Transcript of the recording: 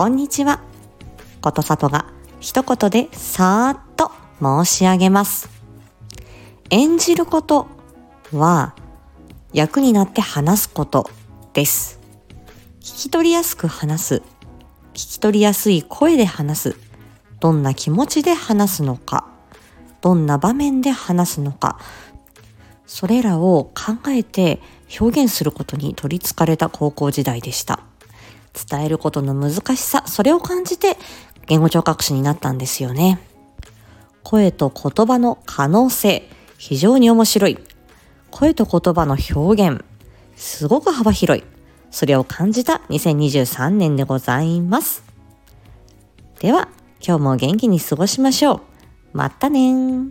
こんにちは。ことさとが一言でさーっと申し上げます。演じることは役になって話すことです。聞き取りやすく話す。聞き取りやすい声で話す。どんな気持ちで話すのか。どんな場面で話すのか。それらを考えて表現することに取り憑かれた高校時代でした。伝えることの難しさ、それを感じて言語聴覚士になったんですよね。声と言葉の可能性、非常に面白い。声と言葉の表現、すごく幅広い。それを感じた2023年でございます。では、今日も元気に過ごしましょう。またね